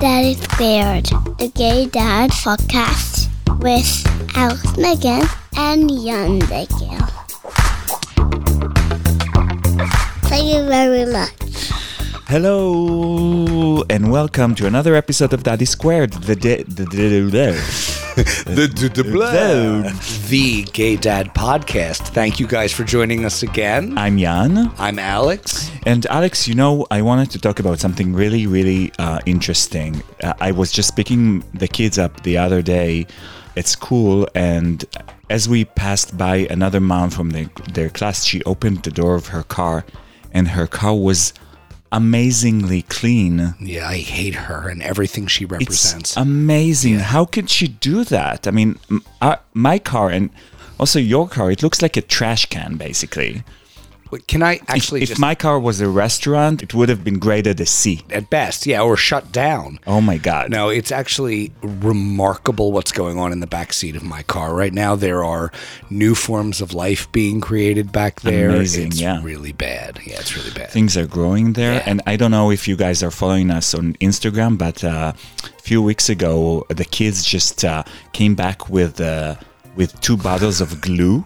Daddy Squared, the Gay Dad podcast with Alex Maghen and Jan Maghen. Thank you very much. Hello and welcome to another episode of Daddy Squared. The the the, the, the, the, the, the- the Gay Dad podcast. Thank you guys for joining us again. I'm Jan. I'm Alex. And Alex, you know, I wanted to talk about something really, really uh, interesting. Uh, I was just picking the kids up the other day at school, and as we passed by another mom from the, their class, she opened the door of her car, and her car was amazingly clean. Yeah, I hate her and everything she represents. It's amazing. How could she do that? I mean, uh, my car and also your car, it looks like a trash can, basically. Can I actually if just my car was a restaurant, it would have been graded a C. at best, yeah, or shut down? Oh my God. No, it's actually remarkable what's going on in the back seat of my car right now. There are new forms of life being created back there. Amazing, it's yeah. really bad. Yeah, it's really bad. Things are growing there. Yeah. And I don't know if you guys are following us on Instagram, but uh, a few weeks ago, the kids just uh, came back with. Uh, with two bottles of glue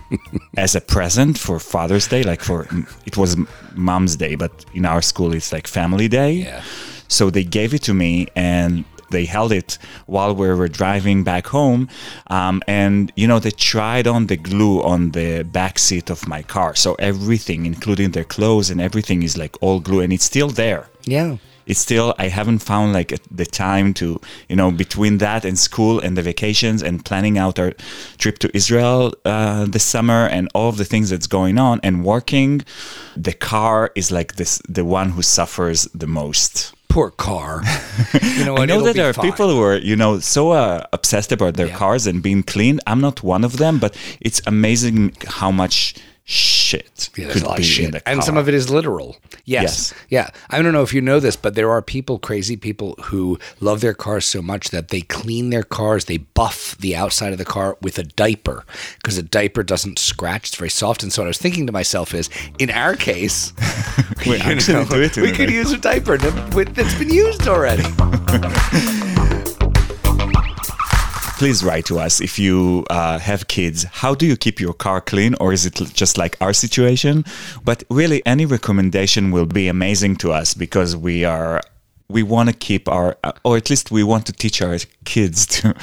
as a present for Father's Day, like for it was Mom's Day, but in our school it's like Family Day. Yeah. So they gave it to me and they held it while we were driving back home. Um, and, you know, they tried on the glue on the back seat of my car. So everything, including their clothes and everything, is like all glue and it's still there. yeah. It's still, I haven't found like the time to, you know, between that and school and the vacations and planning out our trip to Israel uh, this summer and all of the things that's going on and working, the car is like this, the one who suffers the most. Poor car. You know? I know that there are fine. people who are, you know, so uh, obsessed about their Yeah. cars and being clean. I'm not one of them, but it's amazing how much shit Yeah, there's a lot of in shit. And some of it is literal. Yes. Yes. Yeah. I don't know if you know this, but there are people, crazy people, who love their cars so much that they clean their cars, they buff the outside of the car with a diaper because a diaper doesn't scratch. It's very soft. And so what I was thinking to myself is, in our case, We you actually do it we could use a diaper that's been used already. Please write to us if you uh, have kids. How do you keep your car clean, or is it just like our situation? But really, any recommendation will be amazing to us because we are we want to keep our, uh, or at least we want to teach our kids to,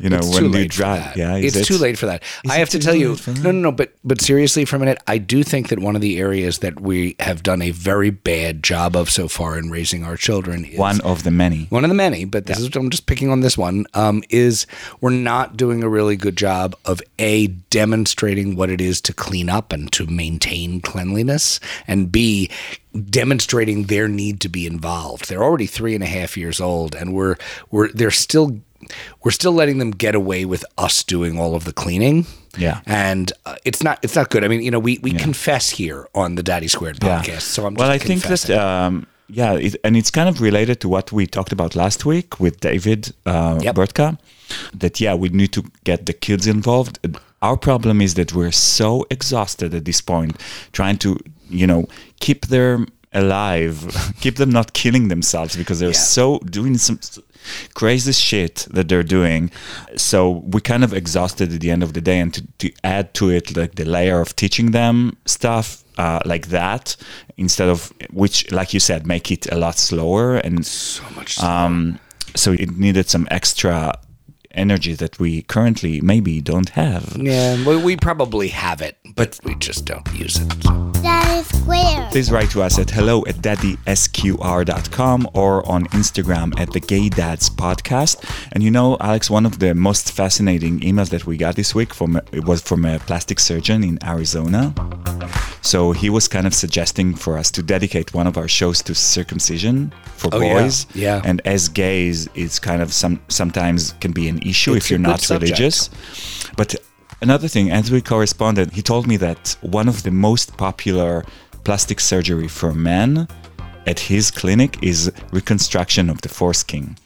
you know, It's when you drive. that. Yeah, is it's too late for that. I have to tell you, late for that? no, no, no. But but seriously, for a minute, I do think that one of the areas that we have done a very bad job of so far in raising our children is One of the many. one of the many, but this is I'm just picking on this one. Um, is we're not doing a really good job of a demonstrating what it is to clean up and to maintain cleanliness, and b demonstrating their need to be involved. They're already three and a half years old, and we're we're they're still we're still letting them get away with us doing all of the cleaning. Yeah. and uh, it's not it's not good. I mean, you know, we we confess here on the Daddy Squared podcast, so I'm just well, I think that um, yeah, it, and it's kind of related to what we talked about last week with David uh, Yep. Bertka. That yeah, we need to get the kids involved. Our problem is that we're so exhausted at this point, trying to you know keep them alive, keep them not killing themselves because they're Yeah. so doing some crazy shit that they're doing. So we kind of exhausted at the end of the day, and to, to add to it like the layer of teaching them stuff uh, like that instead of which, like you said, make it a lot slower and so much. um, so it needed some extra energy that we currently maybe don't have. Yeah, well, we probably have it, but we just don't use it. Daddy Squared. Please write to us at hello at daddysqr.com or on Instagram at the Gay Dads Podcast. And you know, Alex, one of the most fascinating emails that we got this week from it was from a plastic surgeon in Arizona. So he was kind of suggesting for us to dedicate one of our shows to circumcision for Oh, yeah. boys. Yeah. And as gays, it's kind of some sometimes can be an issue It's if you're not subject. religious. But another thing, as we corresponded, he told me that one of the most popular plastic surgery for men at his clinic is reconstruction of the foreskin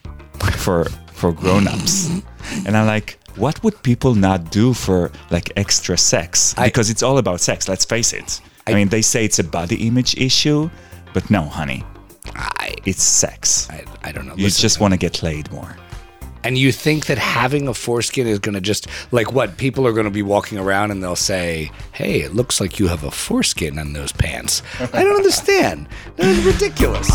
for for grown-ups. and I'm like, what would people not do for like extra sex? I- Because it's all about sex, let's face it. I, I- mean, they say it's a body image issue, but no, honey. I, it's sex. I, I don't know. you Listen, just want to get laid more. And you think that having a foreskin is going to just like what people are going to be walking around and they'll say, "Hey, it looks like you have a foreskin on those pants." I don't understand. That's ridiculous.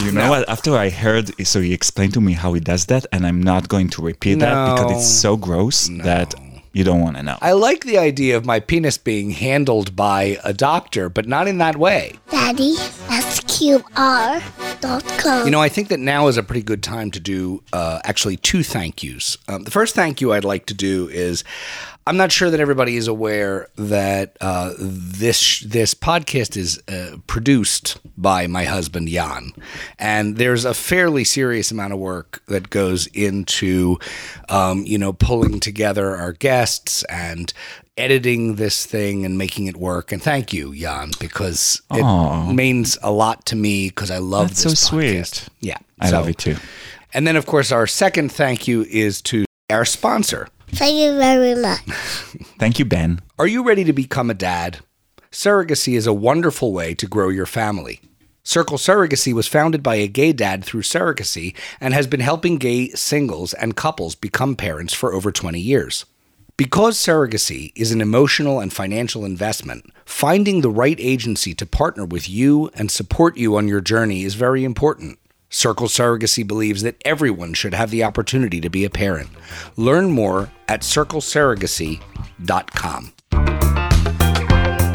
You know what? After I heard, so he explained to me how he does that, and I'm not going to repeat that because it's so gross that you don't want to know. I like the idea of my penis being handled by a doctor, but not in that way. Daddy, SQR.com. You know, I think that now is a pretty good time to do uh, actually two thank yous. Um, the first thank you I'd like to do is I'm not sure that everybody is aware that uh, this this podcast is uh, produced by my husband Jan, and there's a fairly serious amount of work that goes into, um, you know, pulling together our guests and editing this thing and making it work. And thank you, Jan, because it Aw. means a lot to me because I love That's this so sweet. Yeah, I so- love it too. And then, of course, our second thank you is to our sponsor. Thank you very much. Thank you, Ben. Are you ready to become a dad? Surrogacy is a wonderful way to grow your family. Circle Surrogacy was founded by a gay dad through surrogacy and has been helping gay singles and couples become parents for over 20 years. Because surrogacy is an emotional and financial investment, finding the right agency to partner with you and support you on your journey is very important. Circle Surrogacy believes that everyone should have the opportunity to be a parent. Learn more at circlesurrogacy.com.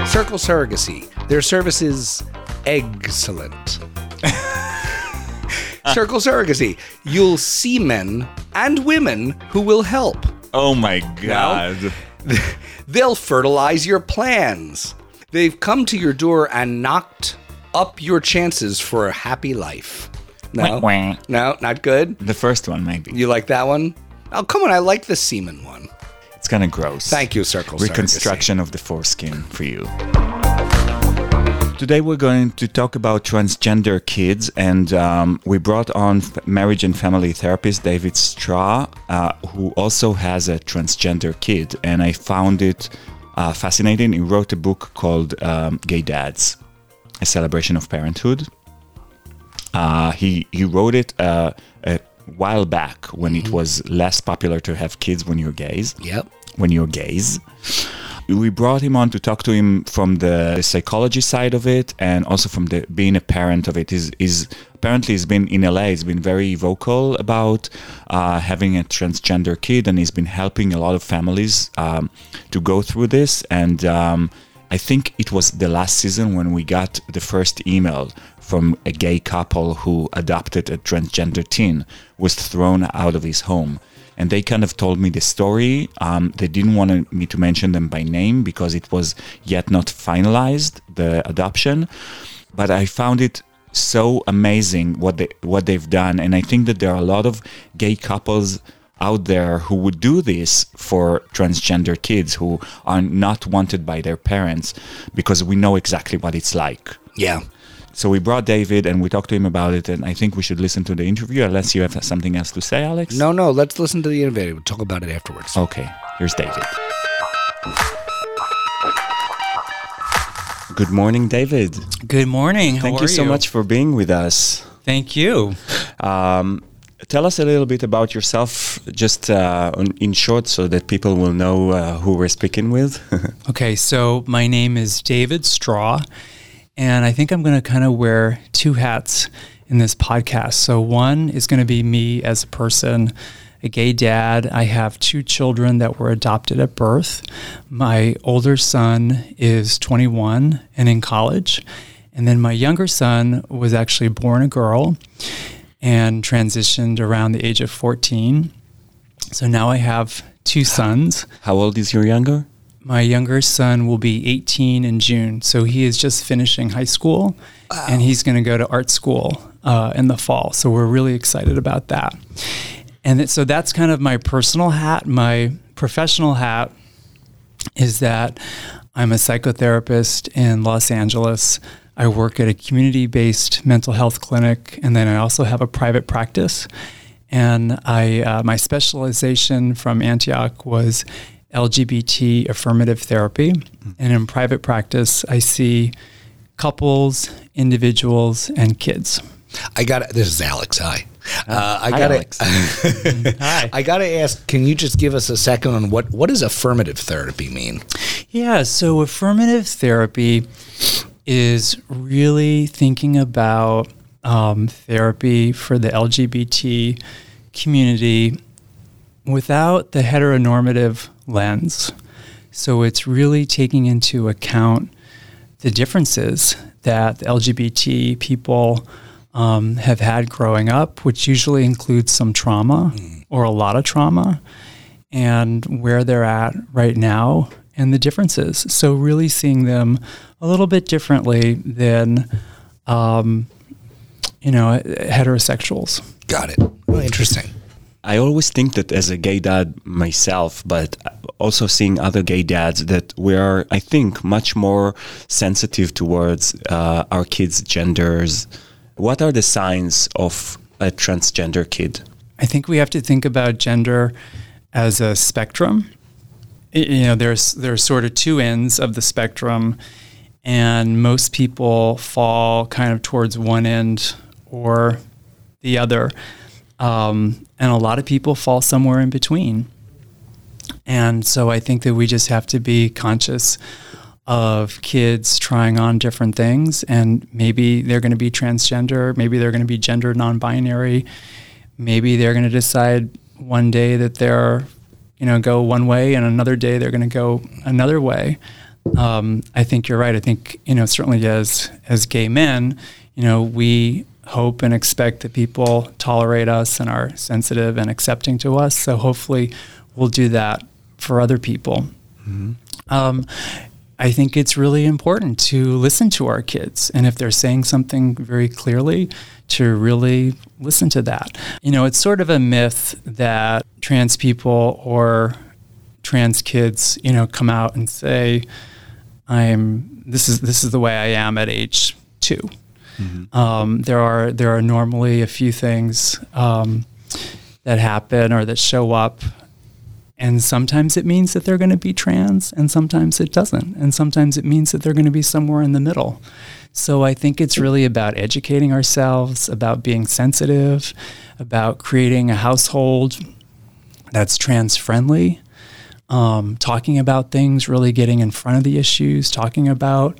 Circle Surrogacy. Their service is excellent. Circle Surrogacy. You'll see men and women who will help. Oh my God. They'll fertilize your plans. They've come to your door and knocked up your chances for a happy life. No, no, not good. The first one, maybe. You like that one? Oh, come on! I like the semen one. It's kind of gross. Thank you, Circle. Reconstruction of the foreskin for you. Today we're going to talk about transgender kids, and um, we brought on marriage and family therapist David Strah, uh, who also has a transgender kid, and I found it uh, fascinating. He wrote a book called um, "Gay Dads: A Celebration of Parenthood." Uh, he he wrote it uh, a while back when it was less popular to have kids when you're gays Yep. when you're gays. We brought him on to talk to him from the psychology side of it and also from the being a parent of it. He's apparently he's been in LA. He's been very vocal about uh, having a transgender kid, and he's been helping a lot of families um, to go through this. And um, I think it was the last season when we got the first email from a gay couple who adopted a transgender teen was thrown out of his home and they kind of told me the story. Um, they didn't want me to mention them by name because it was yet not finalized the adoption, but I found it so amazing what they what they've done, and I think that there are a lot of gay couples out there who would do this for transgender kids who are not wanted by their parents because we know exactly what it's like. Yeah. So we brought David and we talked to him about it, and I think we should listen to the interview unless you have something else to say, Alex. No, no. Let's listen to the interview. We'll talk about it afterwards. Okay, here's David. Good morning, David. Good morning. How Thank are you so much for being with us. Thank you. Um, tell us a little bit about yourself, just uh, on- in short, so that people will know uh, who we're speaking with. Okay, so my name is David Strah, and I think I'm going to kind of wear two hats in this podcast. So, one is going to be me as a person, a gay dad. I have two children that were adopted at birth. My older son is 21 and in college, and then my younger son was actually born a girl and transitioned around the age of 14. So now I have two sons. How old is your younger? My younger son will be 18 in June, so he is just finishing high school, and he's going to go to art school uh, in the fall. So we're really excited about that. And so that's kind of my personal hat. My professional hat is that I'm a psychotherapist in Los Angeles. I work at a community-based mental health clinic, and then I also have a private practice. And I, uh, my specialization from Antioch was LGBT affirmative therapy. And in private practice, I see couples, individuals, and kids. I got this is Alex. Hi. Uh, I Hi, got Alex. Hi. I got to ask. Can you just give us a second on what what does affirmative therapy mean? Yeah, so affirmative therapy is really thinking about um, therapy for the LGBT community without the heteronormative lens. So it's really taking into account the differences that the LGBT people um, have had growing up, which usually includes some trauma or a lot of trauma, and where they're at right now and the differences. So, really seeing them a little bit differently than, um, you know, heterosexuals. Got it. Oh, interesting. I always think that as a gay dad myself, but also seeing other gay dads, that we are, I think, much more sensitive towards uh, our kids' genders. What are the signs of a transgender kid? I think we have to think about gender as a spectrum. You know, there's there's sort of two ends of the spectrum, and most people fall kind of towards one end or the other, um, and a lot of people fall somewhere in between. And so I think that we just have to be conscious of kids trying on different things, and maybe they're going to be transgender, maybe they're going to be gender non-binary, maybe they're going to decide one day that they're, you know, go one way, and another day they're going to go another way. Um, I think you're right. I think you know certainly as as gay men, you know, we hope and expect that people tolerate us and are sensitive and accepting to us. So hopefully, we'll do that for other people. Um, I think it's really important to listen to our kids. And if they're saying something very clearly, to really listen to that. You know, it's sort of a myth that trans people or trans kids, you know, come out and say, I'm this is this is the way I am at age 2 Um, there are there are normally a few things um, that happen or that show up and sometimes it means that they're going to be trans, and sometimes it doesn't. And sometimes it means that they're going to be somewhere in the middle. So I think it's really about educating ourselves, about being sensitive, about creating a household that's trans friendly, um, talking about things, really getting in front of the issues, talking about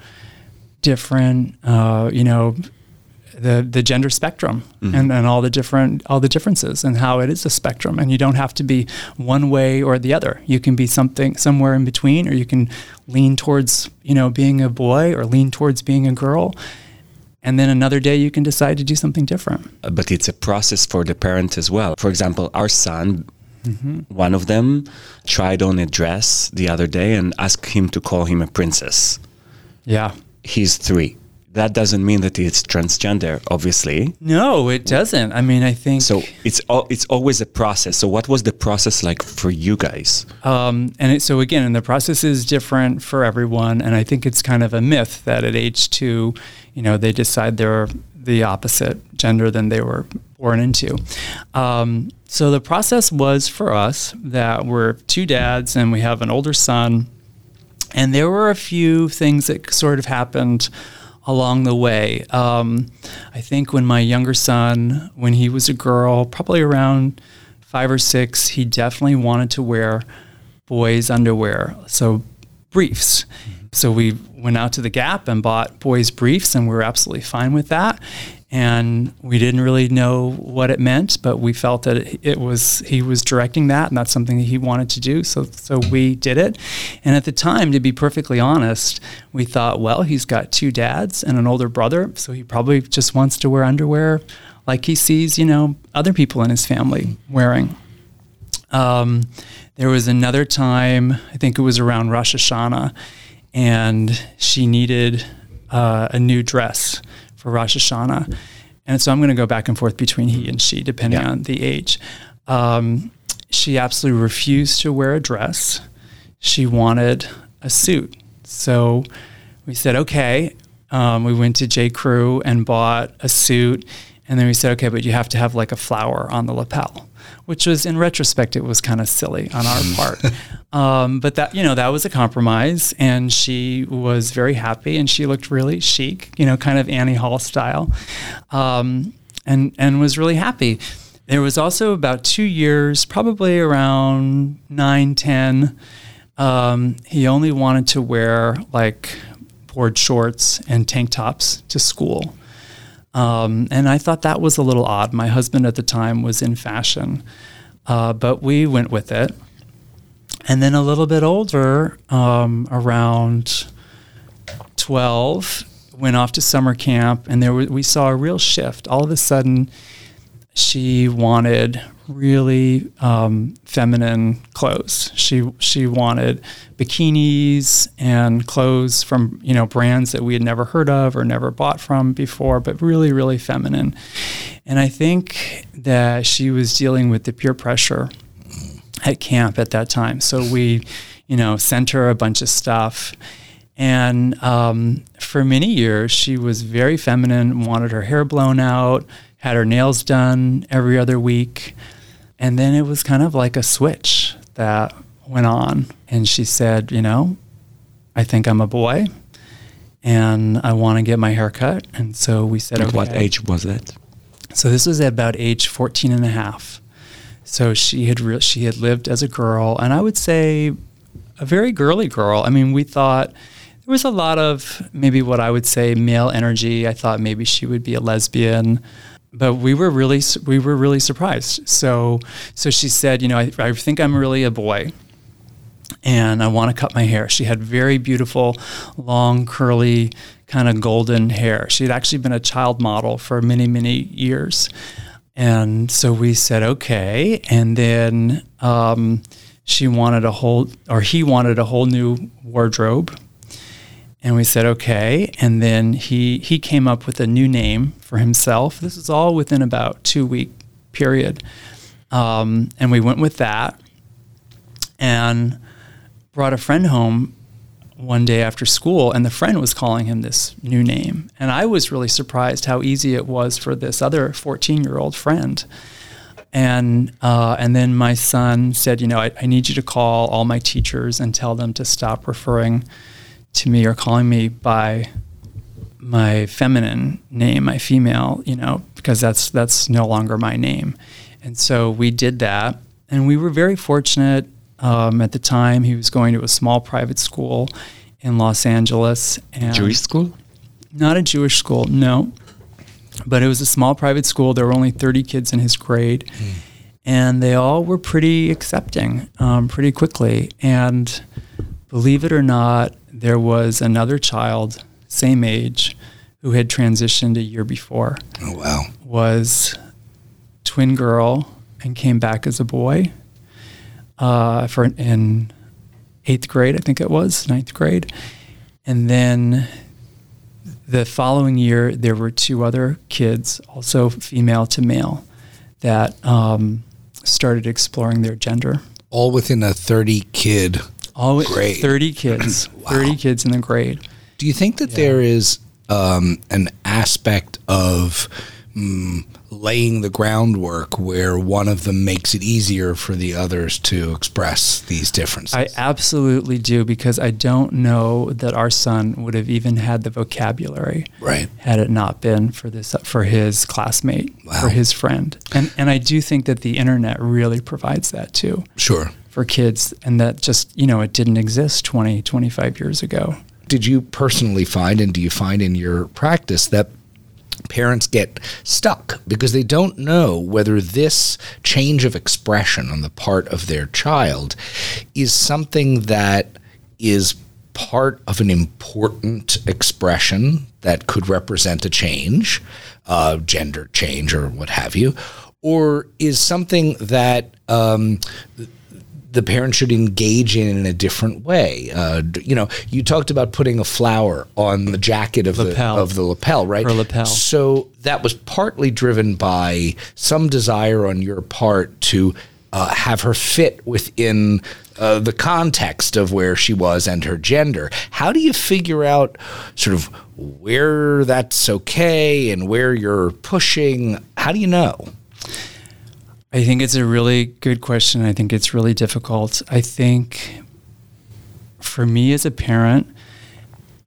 different, uh, you know, the the gender spectrum and, and all the different all the differences and how it is a spectrum. And you don't have to be one way or the other. You can be something somewhere in between or you can lean towards you know being a boy or lean towards being a girl. And then another day you can decide to do something different. Uh, But it's a process for the parent as well. For example, our son, one of them, tried on a dress the other day and asked him to call him a princess. yeah He's three. That doesn't mean that it's transgender, obviously. no it doesn't i mean i think So it's al- it's always a process. So what was the process like for you guys? Um, and it, so again, and the process is different for everyone. And I think it's kind of a myth that at age two, you know, they decide they're the opposite gender than they were born into. Um, so the process was for us that we're two dads and we have an older son. And there were a few things that sort of happened along the way. Um, I think when my younger son, when he was a girl, probably around five or six, he definitely wanted to wear boys' underwear, so briefs. So we went out to the Gap and bought boys' briefs, and we were absolutely fine with that. And we didn't really know what it meant, but we felt that it, was he was directing that, and that's something that he wanted to do. So so we did it. And at the time, to be perfectly honest, we thought, well, he's got two dads and an older brother, so he probably just wants to wear underwear like he sees, you know, other people in his family wearing. Um, there was another time, I think it was around Rosh Hashanah, and she needed uh, a new dress for Rosh Hashanah. And so I'm going to go back and forth between he and she, depending Yeah. on the age. Um, she absolutely refused to wear a dress. She wanted a suit. So we said, okay. Um, we went to J. Crew and bought a suit. And then we said, okay, but you have to have like a flower on the lapel. Which was in retrospect it was kind of silly on our part. Um, but that you know that was a compromise, and she was very happy, and she looked really chic, you know, kind of Annie Hall style, um, and and was really happy. There was also about two years, probably around nine, ten. Um, he only wanted to wear like board shorts and tank tops to school. Um, and I thought that was a little odd. My husband at the time was in fashion, uh, but we went with it. And then a little bit older, um, around 12, went off to summer camp, and there we saw a real shift. All of a sudden, she wanted really um, feminine clothes. She she wanted bikinis and clothes from you know brands that we had never heard of or never bought from before, but really really feminine. And I think that she was dealing with the peer pressure at camp at that time. So we, you know, sent her a bunch of stuff. And um, for many years, she was very feminine, wanted her hair blown out, had her nails done every other week. And then it was kind of like a switch that went on. And she said, You know, I think I'm a boy and I want to get my hair cut. And so we said, At okay. what age was that? So this was at about age 14 and a half. So she had re- she had lived as a girl, and I would say a very girly girl. I mean, we thought there was a lot of maybe what I would say male energy. I thought maybe she would be a lesbian, but we were really we were really surprised. So so she said, you know, I, I think I'm really a boy. And I want to cut my hair. She had very beautiful, long, curly, kind of golden hair. She had actually been a child model for many, many years. And so we said, okay. And then um, she wanted a whole, or he wanted a whole new wardrobe. And we said, okay. And then he, he came up with a new name for himself. This is all within about two week period. Um, and we went with that and brought a friend home one day after school and the friend was calling him this new name and i was really surprised how easy it was for this other 14 year old friend and uh, and then my son said you know I, I need you to call all my teachers and tell them to stop referring to me or calling me by my feminine name my female you know because that's that's no longer my name and so we did that and we were very fortunate um, at the time, he was going to a small private school in Los Angeles. And Jewish school? Not a Jewish school, no. But it was a small private school. There were only 30 kids in his grade. And they all were pretty accepting um, pretty quickly. And believe it or not, there was another child, same age, who had transitioned a year before. Oh, wow. Was twin girl and came back as a boy uh, for in eighth grade, I think it was ninth grade, and then the following year there were two other kids, also female to male, that um, started exploring their gender. All within a 30 kid. All Grade. thirty kids, Wow. thirty kids in the grade. Do you think that there is um, an aspect of mm, laying the groundwork where one of them makes it easier for the others to express these differences? I absolutely do because I don't know that our son would have even had the vocabulary right. had it not been for this for his classmate, Wow. for his friend. And and I do think that the internet really provides that too Sure. For kids and that just, you know, it didn't exist 20, 25 years ago. Did you personally find, and do you find in your practice, that parents get stuck because they don't know whether this change of expression on the part of their child is something that is part of an important expression that could represent a change, uh, gender change or what have you, or is something that um, the parent should engage in in a different way. Uh, you know, you talked about putting a flower on the jacket of Lapel. the of the lapel, right? Her lapel. So that was partly driven by some desire on your part to uh, have her fit within uh, the context of where she was and her gender. How do you figure out sort of where that's okay and where you're pushing? How do you know? I think it's a really good question. I think it's really difficult. I think for me as a parent,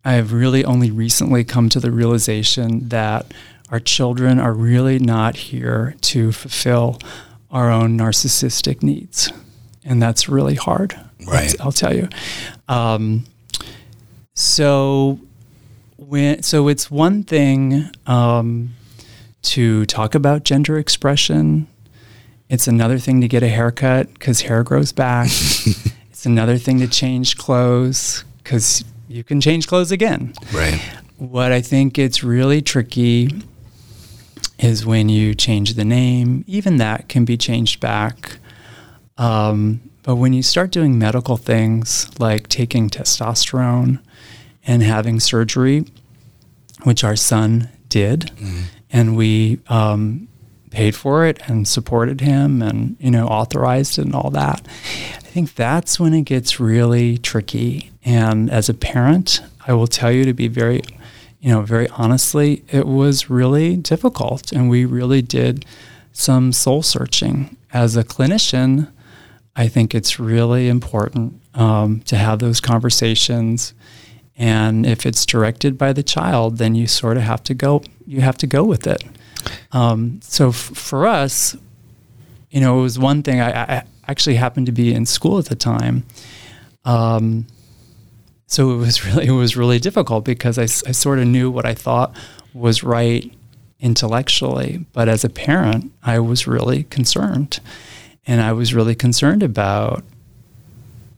I've really only recently come to the realization that our children are really not here to fulfill our own narcissistic needs. And that's really hard. Right. I'll tell you. Um, so when so it's one thing um, to talk about gender expression. It's another thing to get a haircut because hair grows back. it's another thing to change clothes because you can change clothes again. Right. What I think it's really tricky is when you change the name. Even that can be changed back. Um, but when you start doing medical things like taking testosterone and having surgery, which our son did, mm-hmm. and we um, paid for it and supported him and you know authorized it and all that. I think that's when it gets really tricky. And as a parent, I will tell you to be very, you know, very honestly, it was really difficult, and we really did some soul searching. As a clinician, I think it's really important um, to have those conversations. And if it's directed by the child, then you sort of have to go. You have to go with it. Um, so f- for us, you know, it was one thing. I, I, actually happened to be in school at the time, um, so it was really it was really difficult because I, I sort of knew what I thought was right intellectually, but as a parent, I was really concerned and I was really concerned about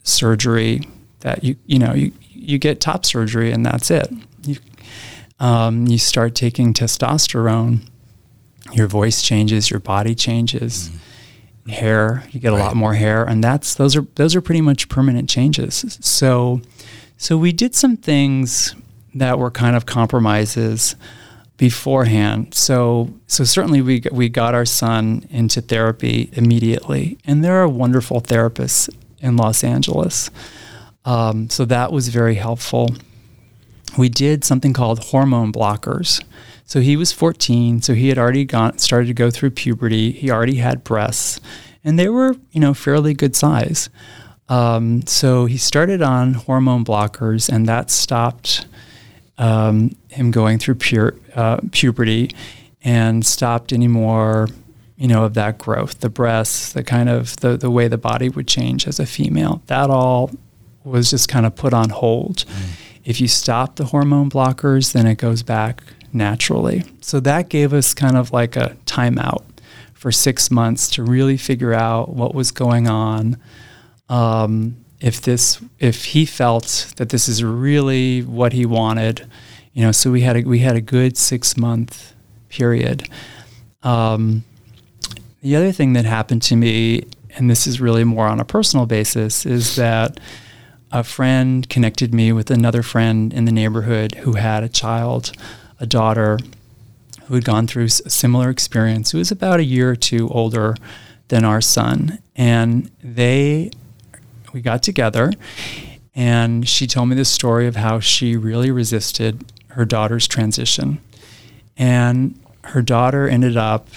surgery that you you know you you get top surgery and that's it. You um, you start taking testosterone, your voice changes, your body changes, mm. hair you get a right. lot more hair, and that's those are those are pretty much permanent changes. So so we did some things that were kind of compromises beforehand. So so certainly we we got our son into therapy immediately, and there are wonderful therapists in Los Angeles. Um, so that was very helpful. We did something called hormone blockers. So he was 14, so he had already gone started to go through puberty. He already had breasts, and they were you know fairly good size. Um, so he started on hormone blockers, and that stopped um, him going through pure, uh, puberty and stopped any more, you know, of that growth, the breasts, the kind of the, the way the body would change as a female. That all was just kind of put on hold. Mm. If you stop the hormone blockers, then it goes back naturally. So that gave us kind of like a timeout for six months to really figure out what was going on. Um, if this if he felt that this is really what he wanted, you know, so we had a we had a good six month period. Um, the other thing that happened to me, and this is really more on a personal basis, is that a friend connected me with another friend in the neighborhood who had a child, a daughter, who had gone through a similar experience, who was about a year or two older than our son. And they we got together and she told me the story of how she really resisted her daughter's transition. And her daughter ended up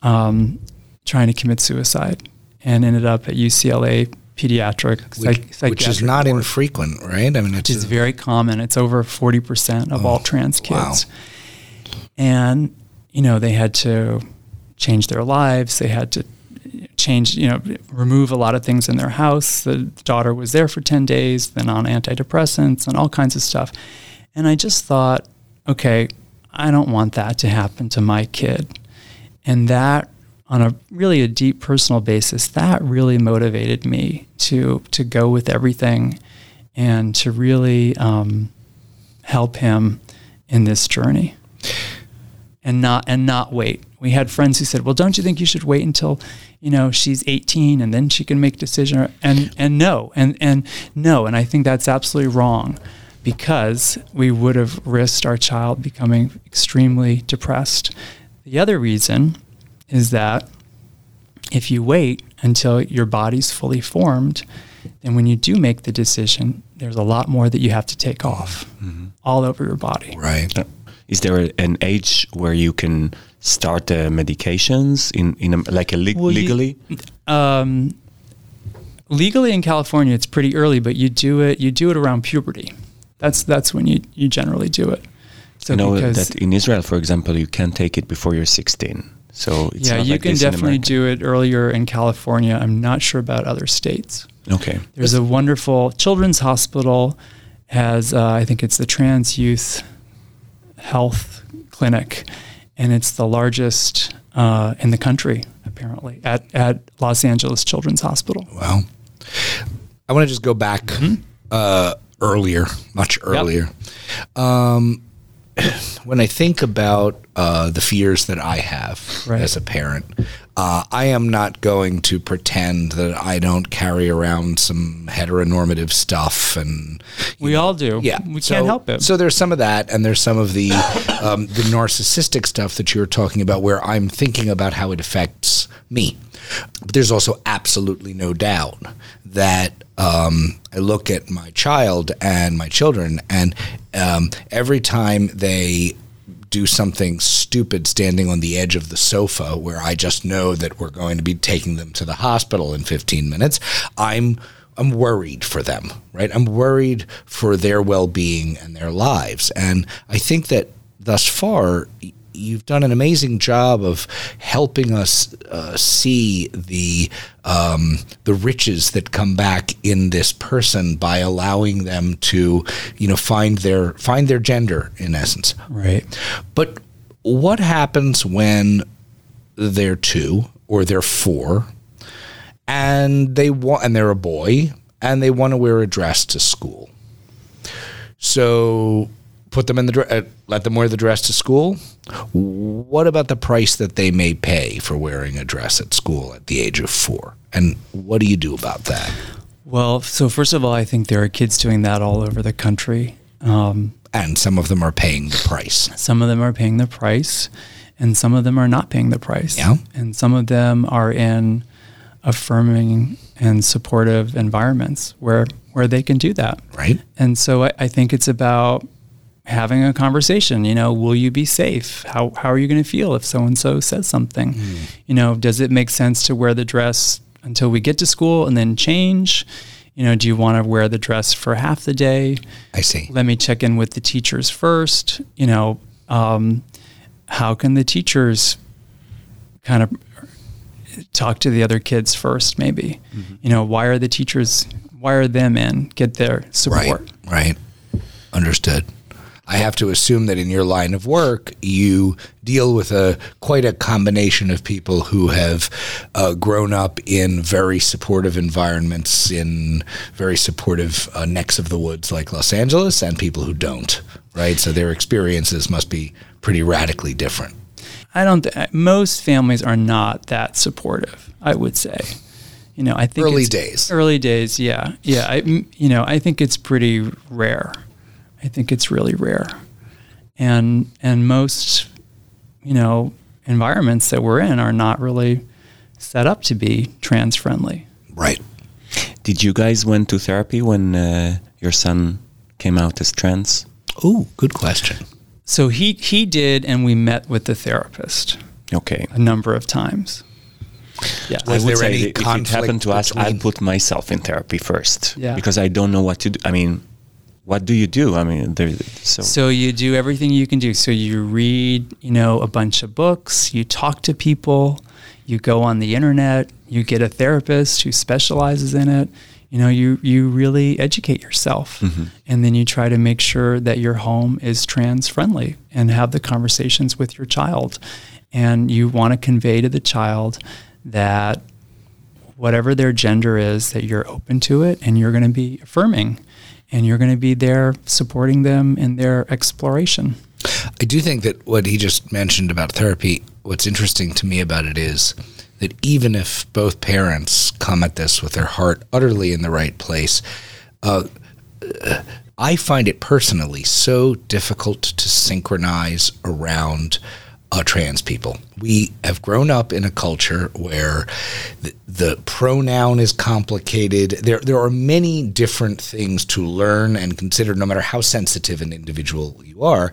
um, trying to commit suicide and ended up at UCLA pediatric which, psych- which is not ward. infrequent, right? I mean, it's very common. It's over forty percent of oh, all trans kids, wow. and you know they had to change their lives. They had to change, you know, remove a lot of things in their house. The daughter was there for 10 days, then on antidepressants and all kinds of stuff. And I just thought, okay, I don't want that to happen to my kid. And that on a really a deep personal basis, that really motivated me to to go with everything and to really um, help him in this journey. And not and not wait. We had friends who said, "Well, don't you think you should wait until you know she's 18 and then she can make a decision and and no and and no. And i think that's absolutely wrong because we would have risked our child becoming extremely depressed. The other reason is that if you wait until your body's fully formed then when you do make the decision there's a lot more that you have to take off mm-hmm. all over your body right is there an age where you can start the medications in in a, like a le- Well, you- legally? Um, legally in California, it's pretty early, but you do it. You do it around puberty. That's that's when you you generally do it. So you know that in Israel, for example, you can't take it before you're 16. So it's yeah, you like can definitely do it earlier in California. I'm not sure about other states. Okay. There's a wonderful children's hospital has uh, I think it's the Trans Youth Health Clinic, and it's the largest uh, in the country apparently at at Los Angeles Children's Hospital. Wow. I want to just go back Mm-hmm. uh, earlier, much earlier. Um, when I think about uh, the fears that I have Right. as a parent, uh, I am not going to pretend that I don't carry around some heteronormative stuff and We all do. yeah, we so- can't help it. So there's some of that, and there's some of the um, the narcissistic stuff that you were talking about, where I'm thinking about how it affects me. But there's also absolutely no doubt that um, I look at my child and my children, and um, every time they do something stupid standing on the edge of the sofa where I just know that we're going to be taking them to the hospital in 15 minutes, I'm I'm worried for them, right? I'm worried for their well-being and their lives. And I think that thus far you've done an amazing job of helping us uh, see the um, the riches that come back in this person by allowing them to, you know, find their find their gender in essence. right. But what happens when they're two or they're four and they want and they're a boy and they want to wear a dress to school? So put them in the dre- uh, let them wear the dress to school. What about the price that they may pay for wearing a dress at school at the age of 4? And what do you do about that? Well, so first of all, I think there are kids doing that all over the country. Um, And some of them are paying the price. some of them are paying the price, and some of them are not paying the price. Yeah. And some of them are in affirming and supportive environments where where they can do that. Right. And so I, I think it's about having a conversation. You know, will you be safe? How how are you going to feel if so and so says something? You know, does it make sense to wear the dress until we get to school and then change? You know, do you want to wear the dress for half the day? I see. let me check in with the teachers first. You know, um, how can the teachers kind of talk to the other kids first? Maybe, you know, why are the teachers? Why are them in? Get their support. Right. Right. Understood. I have to assume that in your line of work, you deal with a quite a combination of people who have uh, grown up in very supportive environments, in very supportive uh, necks of the woods like Los Angeles, and people who don't. Right. So their experiences must be pretty radically different. I don't. Th- most families are not that supportive. I would say. You know, I think Early days. Early days, yeah, yeah. I, you know, I think it's pretty rare. I think it's really rare, and and most, you know, environments that we're in are not really set up to be trans friendly. Right. Did you guys went to therapy when uh, your son came out as trans? Oh, good question. So he he did, and we met with the therapist Okay. a number of times. Yeah, Was I would there say any that if it happened to us, I'd put myself in therapy first. Yeah. Because I don't know what to do. I mean, what do you do? I mean, there. So, So you do everything you can do. So you read, you know, a bunch of books, you talk to people, you go on the internet, you get a therapist who specializes in it. You know, you you really educate yourself. Mm-hmm. And then you try to make sure that your home is trans friendly and have the conversations with your child. And you want to convey to the child that whatever their gender is, that you're open to it and you're going to be affirming and you're going to be there supporting them in their exploration. I do think that what he just mentioned about therapy, what's interesting to me about it is that even if both parents come at this with their heart utterly in the right place, uh, I find it personally so difficult to synchronize around uh, trans people. We have grown up in a culture where the, the pronoun is complicated. There, there are many different things to learn and consider, no matter how sensitive an individual you are.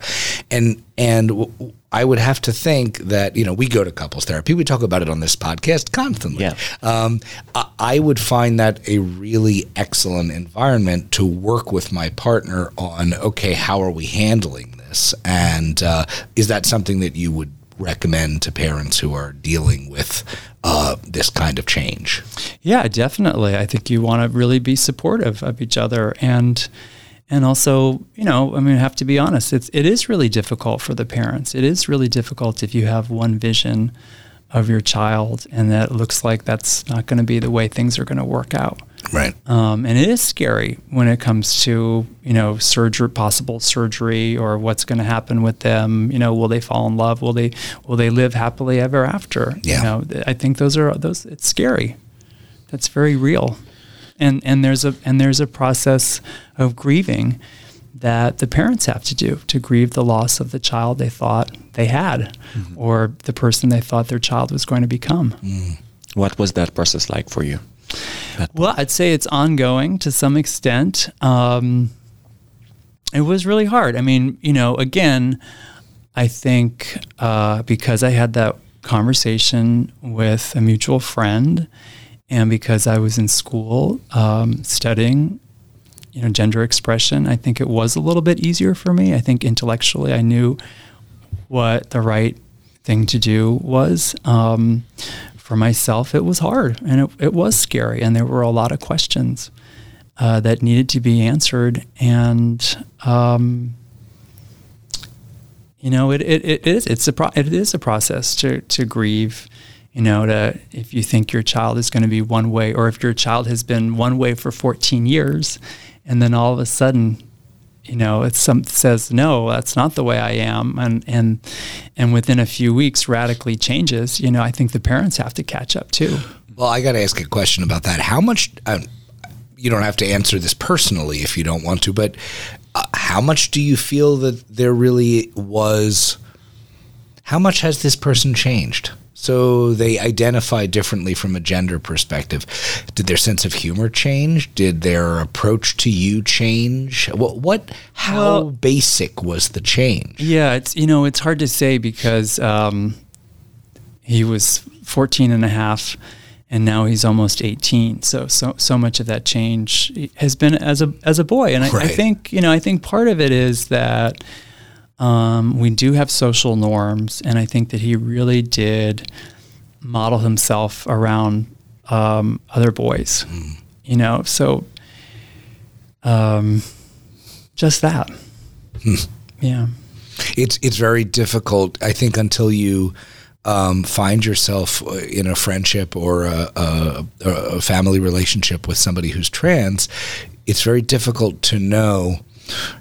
And and w- I would have to think that you know we go to couples therapy. We talk about it on this podcast constantly. Yeah. Um, I, I would find that a really excellent environment to work with my partner on. Okay, how are we handling this? And uh, is that something that you would recommend to parents who are dealing with uh, this kind of change? Yeah, definitely. I think you want to really be supportive of each other and and also, you know, I mean, I have to be honest. It's it is really difficult for the parents. It is really difficult if you have one vision of your child and that looks like that's not going to be the way things are going to work out. Right. Um, and it is scary when it comes to you know surgery, possible surgery, or what's going to happen with them. You know, will they fall in love? Will they will they live happily ever after? Yeah. You know, I think those are those. It's scary. That's very real, and and there's a and there's a process of grieving that the parents have to do to grieve the loss of the child they thought they had, or the person they thought their child was going to become. What was that process like for you? Well, I'd say it's ongoing to some extent. Um, it was really hard. I mean, you know, again, I think uh, because I had that conversation with a mutual friend, and because I was in school um, studying, you know, gender expression, I think it was a little bit easier for me. I think intellectually, I knew what the right thing to do was. Um, for myself, it was hard and it, it was scary, and there were a lot of questions uh, that needed to be answered. And um, you know, it, it, it is it's a pro- it is a process to to grieve. You know, to if you think your child is going to be one way, or if your child has been one way for 14 years, and then all of a sudden you know, it's some says no, that's not the way I am, and and and within a few weeks radically changes. You know, I think the parents have to catch up too. Well, I got to ask a question about that. How much? Um, you don't have to answer this personally if you don't want to, but uh, how much do you feel that there really was? How much has this person changed? So they identify differently from a gender perspective. Did their sense of humor change? Did their approach to you change? What? what how Well- basic was the change? Yeah, it's you know it's hard to say because um, he was 14 and a half and now he's almost 18 so so so much of that change has been as a as a boy and I, I think you know I think part of it is that um, we do have social norms and I think that he really did model himself around um, other boys you know? So um, just that. Yeah. It's it's very difficult. I think until you um, find yourself in a friendship or a, a, a family relationship with somebody who's trans, it's very difficult to know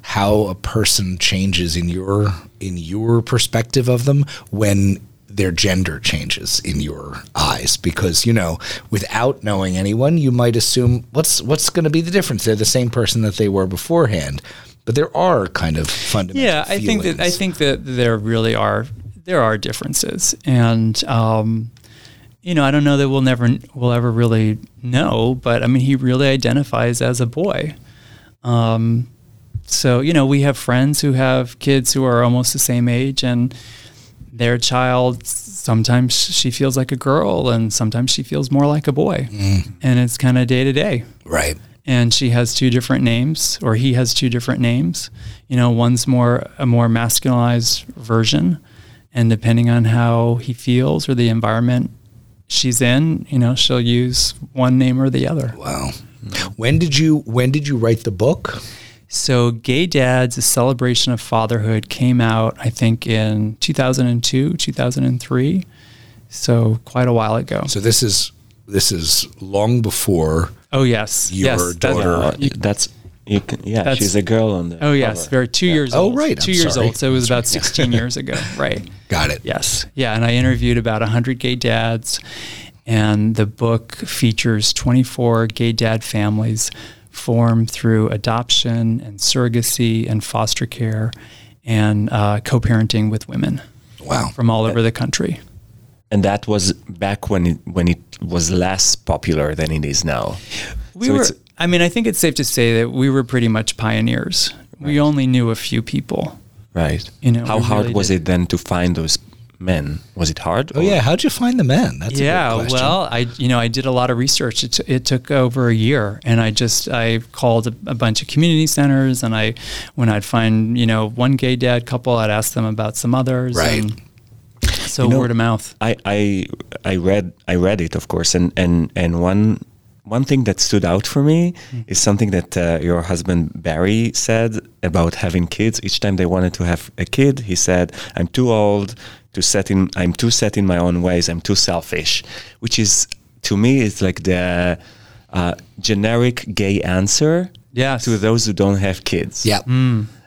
how a person changes in your in your perspective of them when their gender changes in your eyes. Because you know without knowing anyone you might assume what's what's going to be the difference? They're the same person that they were beforehand. But there are kind of fundamental yeah i think that i think that there really are there are differences. And um, you know i don't know that we'll never we'll ever really know but i mean he really identifies as a boy. Um, so you know we have friends who have kids who are almost the same age and their child sometimes she feels like a girl and sometimes she feels more like a boy. Mm. And it's kind of day to day. Right. And she has two different names or he has two different names. You know one's more a more masculinized version and depending on how he feels or the environment she's in you know she'll use one name or the other. Wow. When did you when did you write the book? So gay dads a celebration of fatherhood came out i think in 2002 2003 so quite a while ago So this is this is long before oh yes Your yes that- daughter- Uh, you- that's you can, yeah. That's- she's a girl on the. oh yes cover. very two Yeah. years Oh, old right, two I'm years sorry. old so it was about 16 years ago right got it. Yes. Yeah. And I interviewed about 100 gay dads, and the book features 24 gay dad families formed through adoption and surrogacy and foster care and uh, co parenting with women. Wow. from all over the country. And that was back when it when it was less popular than it is now. We So were. I mean, I think it's safe to say that we were pretty much pioneers. We only knew a few people. Right. You know, how we hard really was did. it then to find those men? Was it hard? Oh or- yeah, how'd you find the men? That's a yeah, good question. well, I you know I did a lot of research. It, t- it took over a year, and I just I called a, a bunch of community centers, and I when I'd find you know one gay dad couple, I'd ask them about some others, Right. And so You know, word of mouth. I, I I read I read it of course and and and one one thing that stood out for me is something that uh, your husband Barry said about having kids. Each time they wanted to have a kid, he said, "I'm too old to set in. I'm too set in my own ways. I'm too selfish," which is to me is like the uh, generic gay answer Yes. to those who don't have kids. Yeah.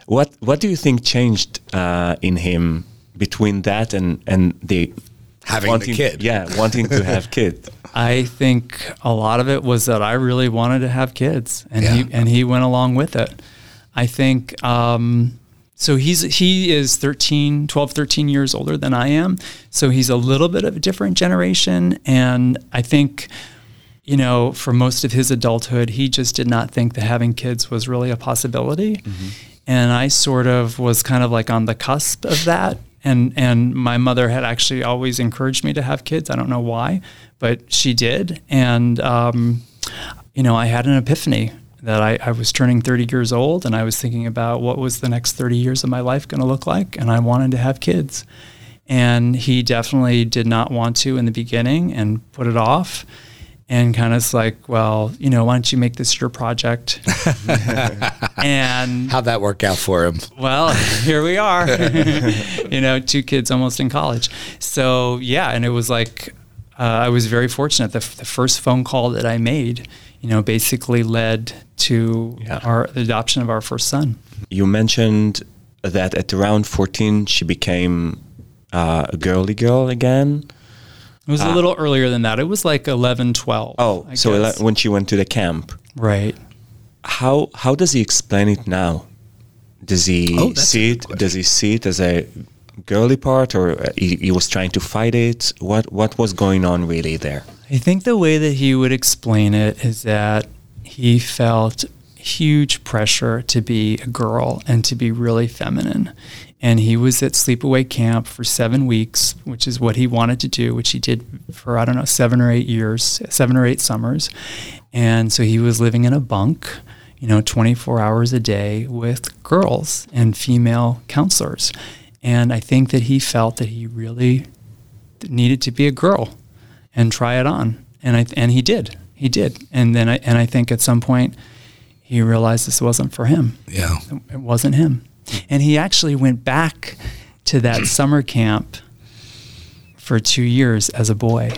What What do you think changed uh, in him between that and and the Having the wanting, kid. Yeah, wanting to have kids. I think a lot of it was that I really wanted to have kids, and he and he went along with it. I think um, so. He's he is 13, 12, 13 years older than I am, so he's a little bit of a different generation, and I think. You know, for most of his adulthood, he just did not think that having kids was really a possibility. And I sort of was kind of like on the cusp of that. And and my mother had actually always encouraged me to have kids. I don't know why, but she did. And um, you know, I had an epiphany that I, I was turning 30 years old and I was thinking about what was the next 30 years of my life going to look like. And I wanted to have kids. And he definitely did not want to in the beginning and put it off. And kind of like, well, you know, why don't you make this your project? and How'd that work out for him? well, here we are. you know, two kids almost in college. So yeah, and it was like uh, I was very fortunate. The, f- the first phone call that I made, you know, basically led to Yeah. our the adoption of our first son. You mentioned that at around 14 she became uh, a girly girl again. It was a little earlier than that. It was like 11, 12. Ah. Oh, I so guess. when she went to the camp, right. how how does he explain it now? Does he Oh, see it? Does he see it as a girly part, or uh, he, he was trying to fight it? What what was going on really there? I think the way that he would explain it is that he felt huge pressure to be a girl and to be really feminine. And he was at sleepaway camp for seven weeks, which is what he wanted to do, which he did for, I don't know, seven or eight years, seven or eight summers. And so he was living in a bunk, you know, 24 hours a day with girls and female counselors. And I think that he felt that he really needed to be a girl and try it on. And I and he did. He did. And then I and I think at some point he realized this wasn't for him. Yeah. It wasn't him. And he actually went back to that summer camp for 2 years as a boy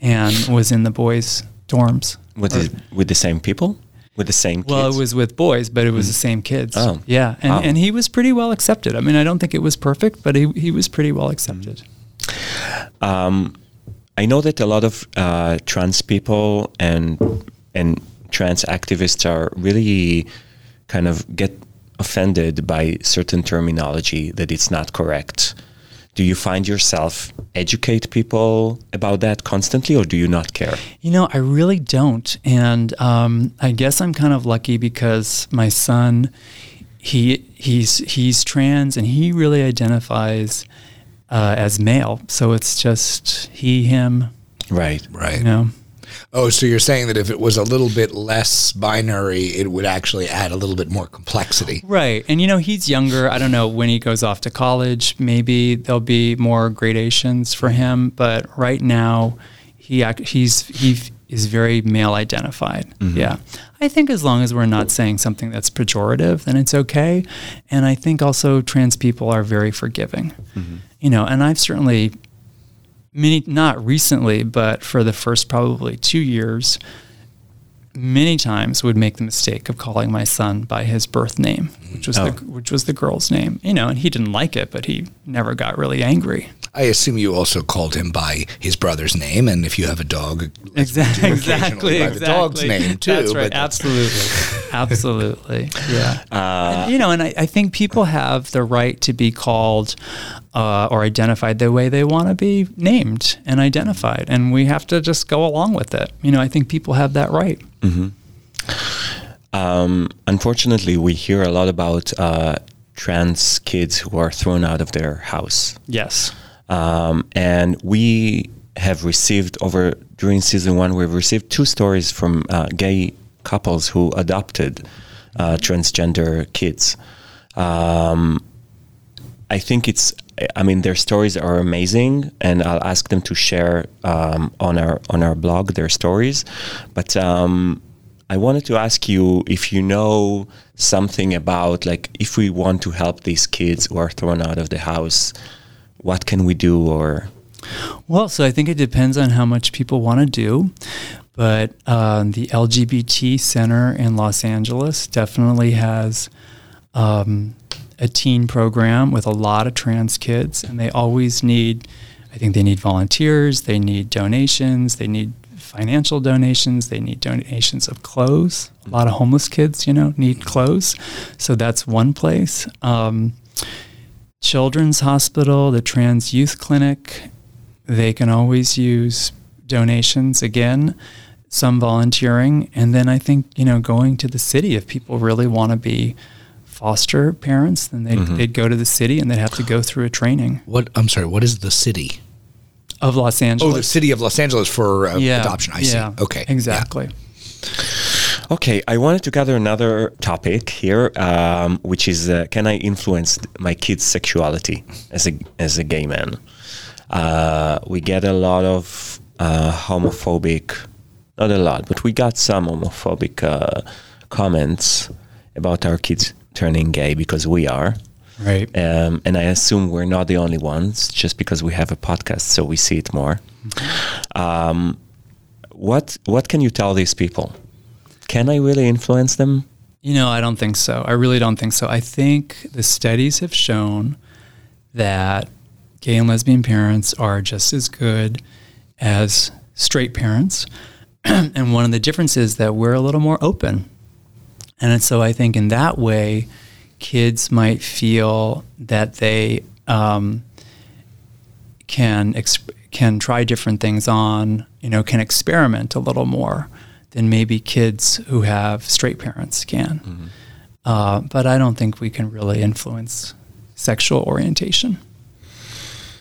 and was in the boys dorms. With the, with the same people, with the same kids. Well, it was with boys, but it was the same kids. Oh. Yeah. And Wow. and he was pretty well accepted. I mean, I don't think it was perfect, but he he was pretty well accepted. Um, I know that a lot of uh, trans people and and trans activists are really kind of get offended by certain terminology that it's not correct. Do you find yourself educate people about that constantly, or do you not care? You know, I really don't, and um, I guess I'm kind of lucky because my son, he he's he's trans and he really identifies uh, as male. So it's just he him. Right. Right. You know. Oh, so you're saying that if it was a little bit less binary, it would actually add a little bit more complexity. Right. And you know, he's younger. I don't know when he goes off to college, maybe there'll be more gradations for him, but right now he he's he is very male identified. Mm-hmm. Yeah. I think as long as we're not saying something that's pejorative, then it's okay. And I think also trans people are very forgiving. Mm-hmm. You know, and I've certainly many not recently, but for the first probably 2 years many times would make the mistake of calling my son by his birth name, which was Oh. the which was the girl's name. You know, and he didn't like it, but he never got really angry. I assume you also called him by his brother's name, and if you have a dog, Exactly, exactly, by the dog's name, too, That's right. Absolutely, absolutely. Yeah. Uh, and, you know, and I, I think people have the right to be called uh, or identified the way they want to be named and identified, and we have to just go along with it. You know, I think people have that right. Um, unfortunately, we hear a lot about uh, trans kids who are thrown out of their house. Yes. Um, and we have received over during season one, we've received two stories from uh, gay couples who adopted uh, transgender kids. Um, I think it's. I mean, their stories are amazing, and I'll ask them to share um, on our on our blog their stories. But um, I wanted to ask you if you know something about like if we want to help these kids who are thrown out of the house, what can we do or Well, so I think it depends on how much people want to do. But um, the LGBT Center in Los Angeles definitely has um, a teen program with a lot of trans kids, and they always need, I think they need volunteers, they need donations, they need financial donations, they need donations of clothes. A lot of homeless kids, you know, need clothes. So that's one place. Um, Children's Hospital, the Trans Youth Clinic, they can always use donations again, some volunteering, and then I think you know going to the city if people really want to be foster parents, then they'd, they'd go to the city and they'd have to go through a training What? I'm sorry. What is the city? of Los Angeles? Oh, the city of Los Angeles for uh, yeah, adoption. I yeah, see. Okay. yeah. exactly. Okay, I wanted to gather another topic here, um, which is uh, can I influence my kid's sexuality as a as a gay man? Uh, we get a lot of uh, homophobic, not a lot, but we got some homophobic uh, comments about our kids turning gay because we are. Right. Um, and I assume we're not the only ones, just because we have a podcast, so we see it more. Um, what what can you tell these people? Can I really influence them? You know, I don't think so. I really don't think so. I think the studies have shown that gay and lesbian parents are just as good as straight parents. and one of the differences is that we're a little more open. And so I think in that way, kids might feel that they um, can exp- can try different things on, you know, can experiment a little more than maybe kids who have straight parents can. Uh, but I don't think we can really influence sexual orientation.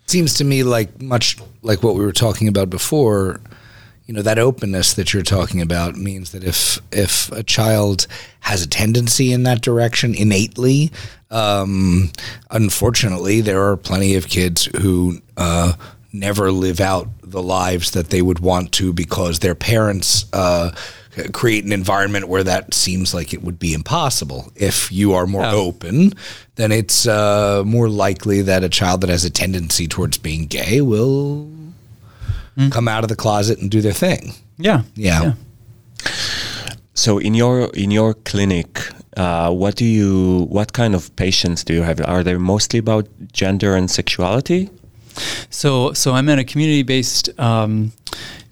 seems to me like much like what we were talking about before you know that openness that you're talking about means that if if a child has a tendency in that direction innately um, unfortunately there are plenty of kids who uh, never live out the lives that they would want to because their parents uh, create an environment where that seems like it would be impossible. If you are more Yeah. open, then it's uh, more likely that a child that has a tendency towards being gay will come out of the closet and do their thing. Yeah. Yeah. So in your in your clinic, uh, what do you what kind of patients do you have? Are they mostly about gender and sexuality? So, so I'm at a community-based um,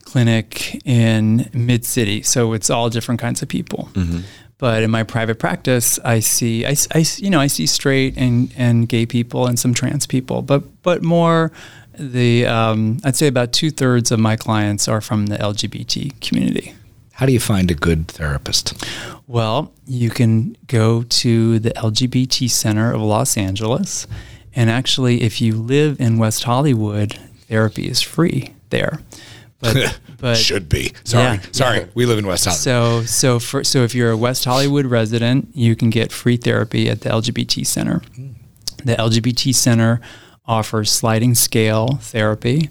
clinic in Mid City. So it's all different kinds of people. But in my private practice, I see, I, s- I s- you know, I see straight and, and gay people and some trans people, but but more the um, I'd say about two thirds of my clients are from the LGBT community. How do you find a good therapist? Well, you can go to the LGBT Center of Los Angeles. And actually, if you live in West Hollywood, therapy is free there. But, but Should be. Sorry. Yeah, Sorry. yeah. We live in West Hollywood. so so for so if you're a West Hollywood resident, you can get free therapy at the LGBT Center. The LGBT Center offers sliding scale therapy.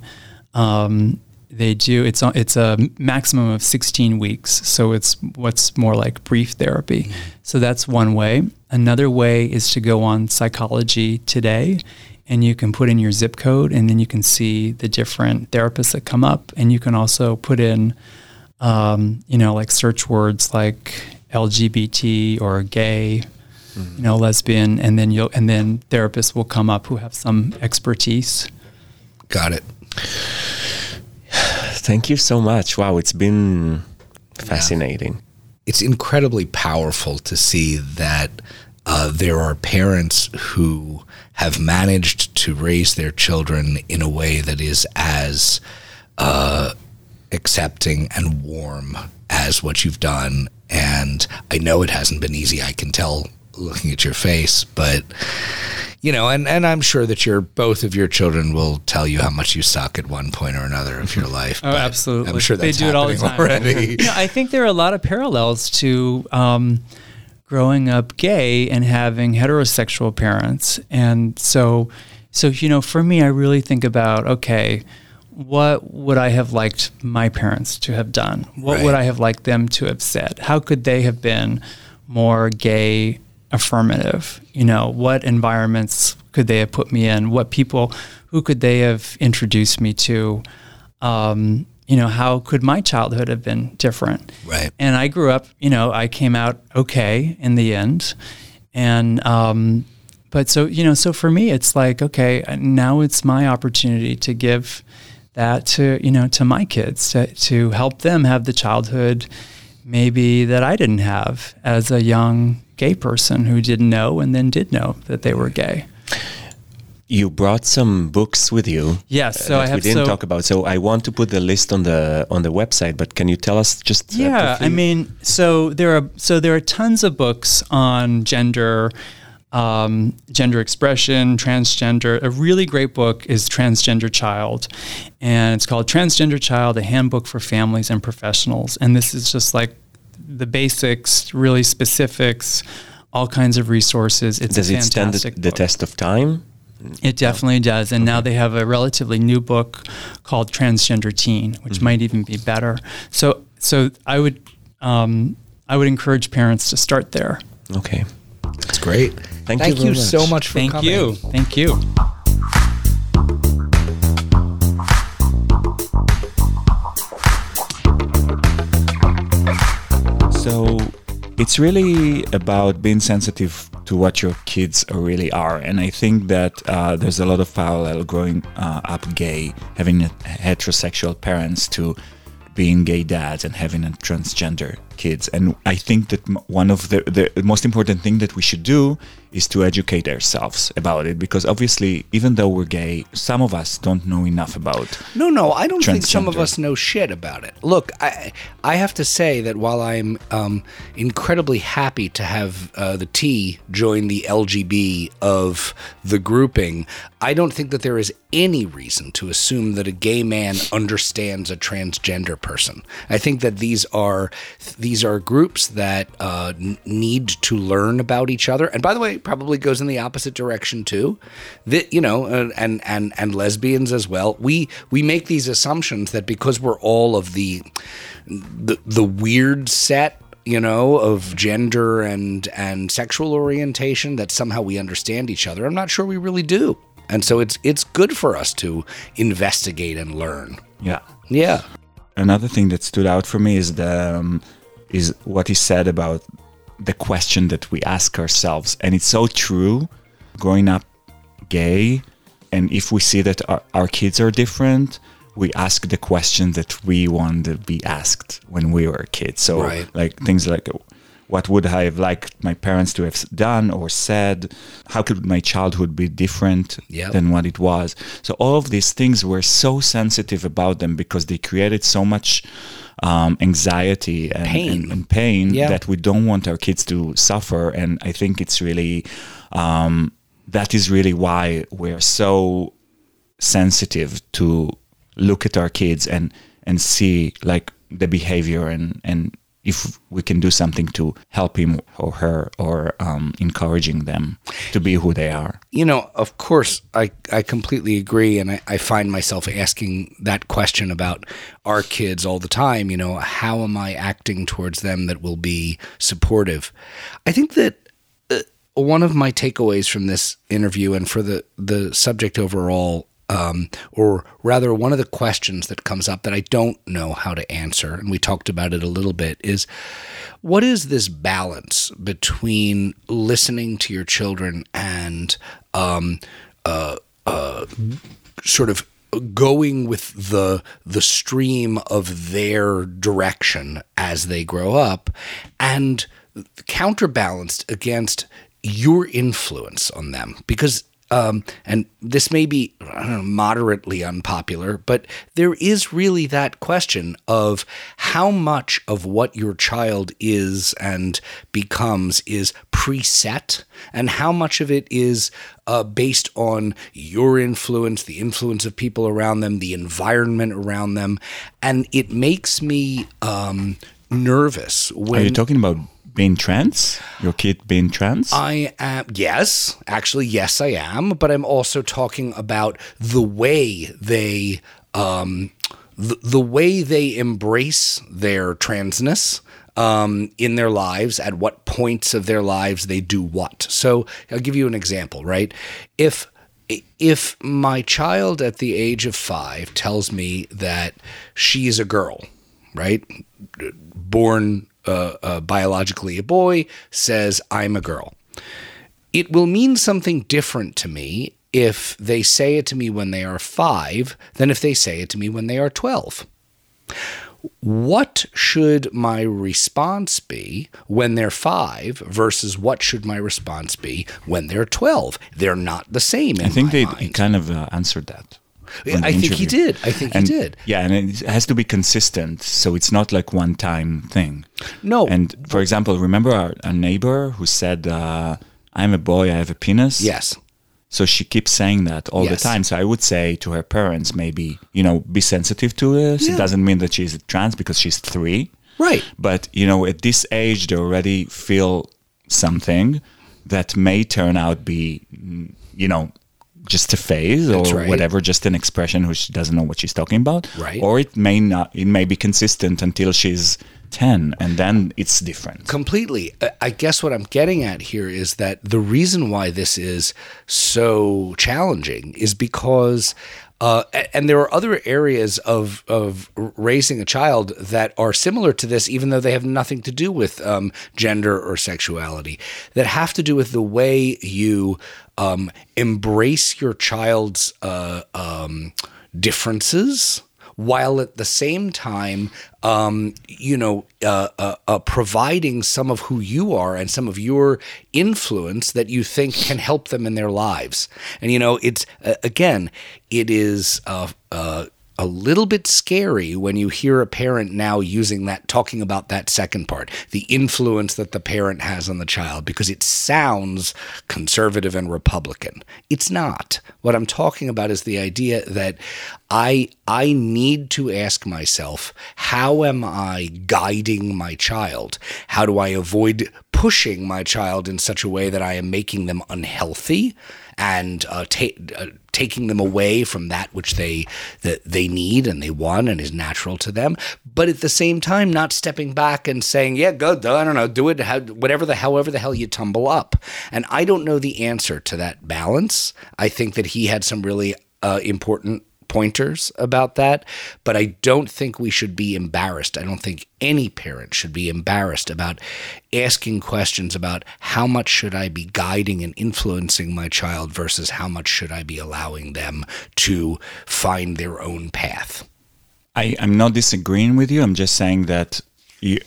Um, they do it's a- it's a maximum of 16 weeks, so it's what's more like brief therapy. So that's one way. Another way is to go on Psychology Today and you can put in your zip code and then you can see the different therapists that come up and you can also put in um, you know like search words like lgbt or gay you know lesbian and then you'll and then therapists will come up who have some expertise Got it. Thank you so much. Wow, it's been fascinating. it's incredibly powerful to see that uh, there are parents who have managed to raise their children in a way that is as uh, accepting and warm as what you've done. And I know it hasn't been easy. I can tell looking at your face, but you know, and, and I'm sure that your both of your children will tell you how much you suck at one point or another of your life. Oh, absolutely. I'm sure they do it all the time. already. you know, I think there are a lot of parallels to um, growing up gay and having heterosexual parents, and so, so you know, for me, I really think about okay, what would I have liked my parents to have done? What would I have liked them to have said? How could they have been more gay affirmative? You know, what environments could they have put me in? What people, who could they have introduced me to? Um, you know, how could my childhood have been different? Right. And I grew up, you know, I came out okay in the end. And, um, but so, you know, so for me, it's like, okay, now it's my opportunity to give that to, you know, to my kids, to, to help them have the childhood maybe that I didn't have as a young gay person who didn't know and then did know that they were gay. You brought some books with you. Yes, uh, so I that have we didn't so- talk about. So I want to put the list on the on the website. But can you tell us just? uh, Yeah, briefly? I mean, so there are so there are tons of books on gender, um, gender expression, transgender. A really great book is Transgender Child, and it's called Transgender Child: A Handbook for Families and Professionals. And this is just like the basics, really specifics, all kinds of resources. It's does it stand the, the test of time? It definitely does. And now they have a relatively new book called Transgender Teen, which Mm-hmm. might even be better. So, so I would, um, I would encourage parents to start there. Okay. That's great. Thank Thank you very you so much. much for Thank coming. you. Thank you. So it's really about being sensitive to what your kids really are, and I think that uh, there's a lot of parallel growing uh, up gay, having heterosexual parents to being gay dads and having a transgender kids. And I think that one of the, the most important thing that we should do is to educate ourselves about it, because obviously, even though we're gay, some of us don't know enough about. No, no, I don't think some of us know shit about it. Look, I I have to say that while I'm um, incredibly happy to have uh, the T join the LGB of the grouping, I don't think that there is any reason to assume that a gay man understands a transgender person. I think that these are these are groups that uh, n- need to learn about each other. And by the way, probably goes in the opposite direction too. That you know, uh, and and and lesbians as well. We we make these assumptions that because we're all of the the the weird set you know of gender and and sexual orientation that somehow we understand each other i'm not sure we really do and so it's it's good for us to investigate and learn Yeah. yeah another thing that stood out for me is the um, is what he said about the question that we ask ourselves and it's so true growing up gay and if we see that our, our kids are different we ask the question that we want to be asked when we were kids so Right. like things like what would I have liked my parents to have done or said? How could my childhood be different Yep. than what it was? So all of these things were so sensitive about them because they created so much um, anxiety and Pain. and, and pain Yeah. that we don't want our kids to suffer. And I think it's really um, that is really why we're so sensitive to look at our kids and and see like the behavior and and if we can do something to help him or her or um, encouraging them to be who they are. you know, of course, I, I completely agree. And I, I find myself asking that question about our kids all the time. You know, how am I acting towards them that will be supportive? I think that uh, one of my takeaways from this interview and for the, the subject overall, um, or rather, one of the questions that comes up that I don't know how to answer, and we talked about it a little bit, is what is this balance between listening to your children and um, uh, uh, sort of going with the the stream of their direction as they grow up, and counterbalanced against your influence on them? Because um, and this may be know, moderately unpopular, but there is really that question of how much of what your child is and becomes is preset, and how much of it is uh, based on your influence, the influence of people around them, the environment around them, and it makes me um, nervous. When, Are you talking about being trans? Your kid being trans? I am, yes, actually, yes, I am. But I'm also talking about the way they, um, the, the way they embrace their transness. Um, in their lives, at what points of their lives they do what. So I'll give you an example, right? If if my child at the age of five tells me that she's a girl, right, born uh, uh, biologically a boy says, I'm a girl. It will mean something different to me if they say it to me when they are five than if they say it to me when they are 12. What should my response be when they're five versus what should my response be when they're 12? They're not the same. I think they mind. kind of uh, answered that. I think he did. I think and, he did. Yeah, and it has to be consistent, so it's not like one time thing. No. And for example, remember our, our neighbor who said, uh, "I'm a boy, I have a penis." Yes. So she keeps saying that all Yes. the time. So I would say to her parents, maybe you know, be sensitive to this. Yeah. It doesn't mean that she's trans because she's three. Right. But you know, at this age, they already feel something that may turn out be, you know, just a phase That's or right. whatever, just an expression who she doesn't know what she's talking about. Right. Or it may not. It may be consistent until she's ten, and then it's different. Completely. I guess what I'm getting at here is that the reason why this is so challenging is because. Uh, and there are other areas of of raising a child that are similar to this, even though they have nothing to do with um, gender or sexuality, that have to do with the way you um, embrace your child's uh, um, differences while at the same time, um, you know, uh, uh, uh, providing some of who you are and some of your influence that you think can help them in their lives. And you know, it's uh, again, it is. A little bit scary when you hear a parent now using that, talking about that second part, the influence that the parent has on the child, because it sounds conservative and Republican. It's not. What I'm talking about is the idea that I I need to ask myself, how am I guiding my child? How do I avoid pushing my child in such a way that I am making them unhealthy and uh, ta- uh, taking them away from that which they that they need and they want and is natural to them, but at the same time not stepping back and saying, "Yeah, go, I don't know, do it, how, whatever the however the hell you tumble up." And I don't know the answer to that balance. I think that he had some really uh, important pointers about that, but I don't think we should be embarrassed. I don't think any parent should be embarrassed about asking questions about how much should I be guiding and influencing my child versus how much should I be allowing them to find their own path. I, I'm not disagreeing with you. I'm just saying that you,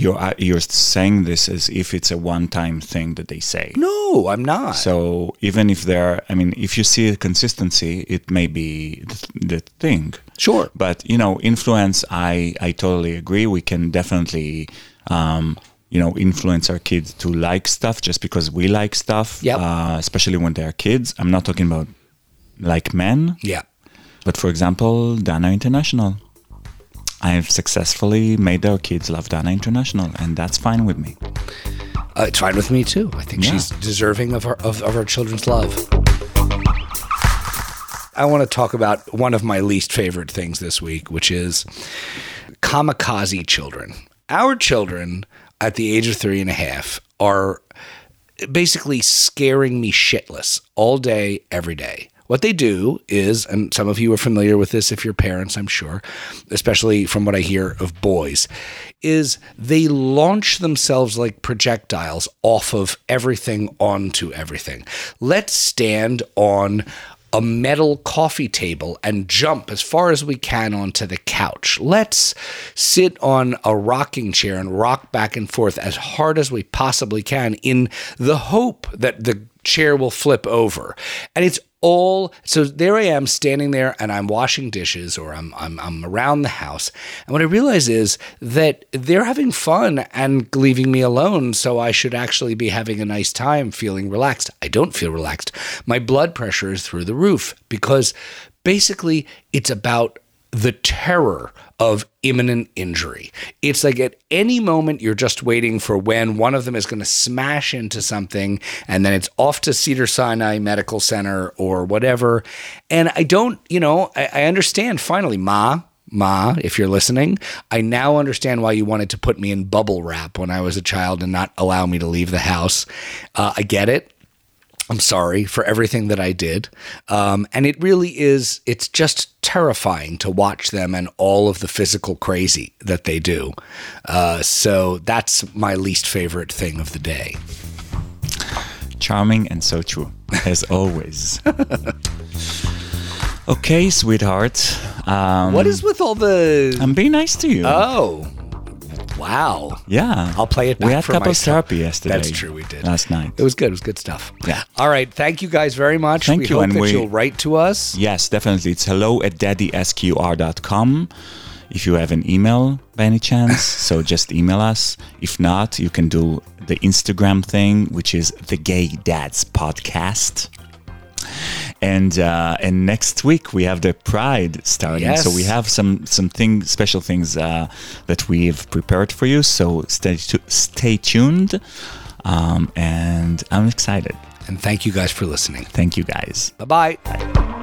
you're uh, you're saying this as if it's a one-time thing that they say. No, I'm not. So even if there, I mean, if you see a consistency, it may be the, the thing. Sure. But you know, influence. I I totally agree. We can definitely, um, you know, influence our kids to like stuff just because we like stuff. Yep. Uh, especially when they're kids. I'm not talking about like men, yeah. but for example, Dana International. I've successfully made our kids love Dana International, and that's fine with me. Uh, it's fine with me too. I think Yeah. she's deserving of our of, of our children's love. I want to talk about one of my least favorite things this week, which is kamikaze children. Our children at the age of three and a half are basically scaring me shitless all day, every day. What they do is, and some of you are familiar with this if you're parents, I'm sure, especially from what I hear of boys, is they launch themselves like projectiles off of everything onto everything. Let's stand on a metal coffee table and jump as far as we can onto the couch. Let's sit on a rocking chair and rock back and forth as hard as we possibly can in the hope that the chair will flip over. And it's all so there I am standing there and I'm washing dishes or I'm I'm I'm around the house. And what I realize is that they're having fun and leaving me alone, so I should actually be having a nice time feeling relaxed. I don't feel relaxed. My blood pressure is through the roof because basically it's about the terror of imminent injury. It's like at any moment you're just waiting for when one of them is going to smash into something and then it's off to Cedar Sinai Medical Center or whatever. And I don't, you know, I, I understand finally, Ma, Ma, if you're listening, I now understand why you wanted to put me in bubble wrap when I was a child and not allow me to leave the house. Uh, I get it. I'm sorry for everything that I did. Um, and it really is, it's just terrifying to watch them and all of the physical crazy that they do. Uh, so that's my least favorite thing of the day. Charming and so true, as always. okay, sweetheart. Um, What is with all the. I'm being nice to you. oh, wow. yeah. I'll play it back We had for couples myself. therapy yesterday. That's true, we did. Last night. It was good. It was good stuff. Yeah. All right. Thank you guys very much. Thank we you, hope and that we- you'll write to us. Yes, definitely. It's hello at daddysqr.com. If you have an email by any chance, so just email us. If not, you can do the Instagram thing, which is the Gay Dads Podcast. And uh, and next week we have the Pride starting, Yes. so we have some some thing special things uh, that we've prepared for you. So stay tu- stay tuned, um, and I'm excited. And thank you guys for listening. Thank you guys. Bye bye.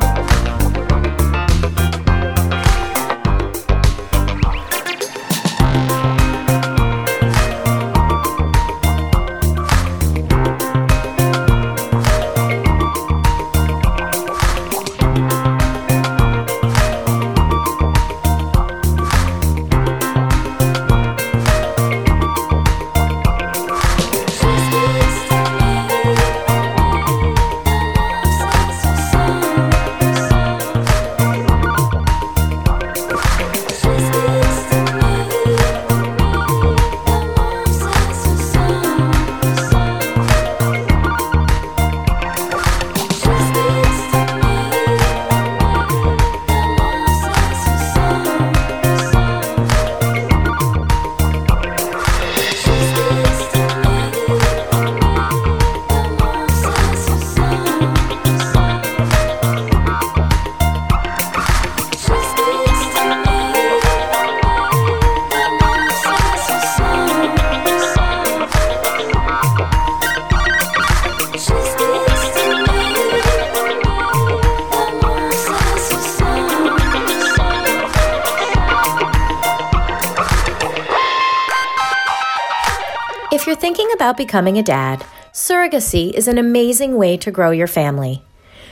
Becoming a dad, surrogacy is an amazing way to grow your family.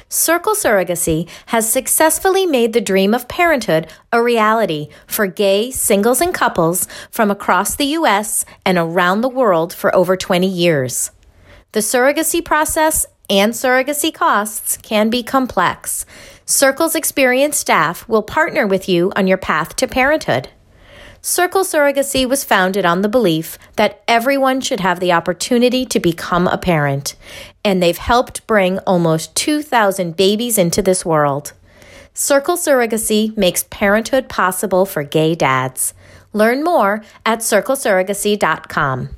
Circle Surrogacy has successfully made the dream of parenthood a reality for gay singles and couples from across the U.S. and around the world for over 20 years. The surrogacy process and surrogacy costs can be complex. Circle's experienced staff will partner with you on your path to parenthood. Circle Surrogacy was founded on the belief that everyone should have the opportunity to become a parent, and they've helped bring almost 2,000 babies into this world. Circle Surrogacy makes parenthood possible for gay dads. Learn more at circlesurrogacy.com.